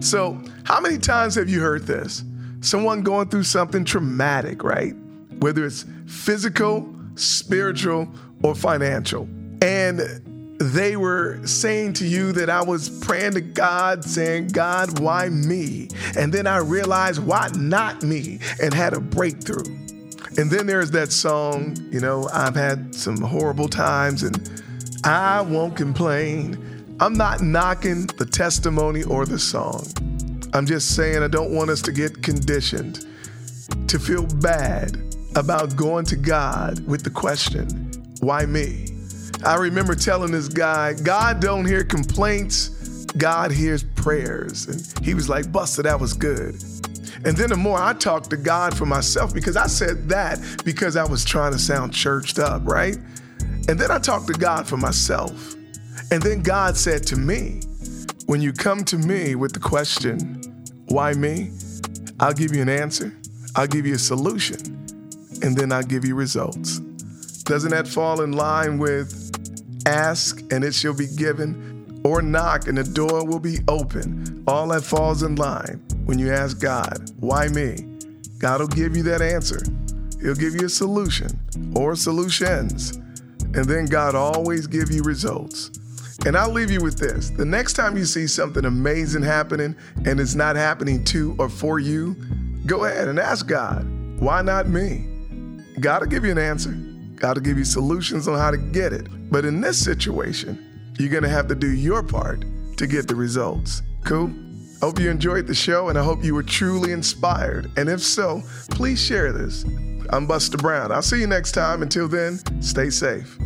So, how many times have you heard this? Someone going through something traumatic, right? Whether it's physical, spiritual, or financial. And they were saying to you that I was praying to God, saying, God, why me? And then I realized, why not me? And had a breakthrough. And then there's that song, you know, I've had some horrible times and I won't complain. I'm not knocking the testimony or the song. I'm just saying I don't want us to get conditioned to feel bad about going to God with the question, why me? I remember telling this guy, God don't hear complaints, God hears prayers. And he was like, Busta, that was good. And then the more I talked to God for myself, because I said that because I was trying to sound churched up, right? And then I talked to God for myself. And then God said to me, When you come to me with the question, Why me? I'll give you an answer, I'll give you a solution, and then I'll give you results. Doesn't that fall in line with ask and it shall be given, or knock and the door will be open? All that falls in line when you ask God, Why me? God will give you that answer. He'll give you a solution or solutions. And then God always give you results. And I'll leave you with this. The next time you see something amazing happening and it's not happening to or for you, go ahead and ask God, why not me? God will give you an answer. God will give you solutions on how to get it. But in this situation, you're going to have to do your part to get the results. Cool? Hope you enjoyed the show and I hope you were truly inspired. And if so, please share this. I'm Busta Brown. I'll see you next time. Until then, stay safe.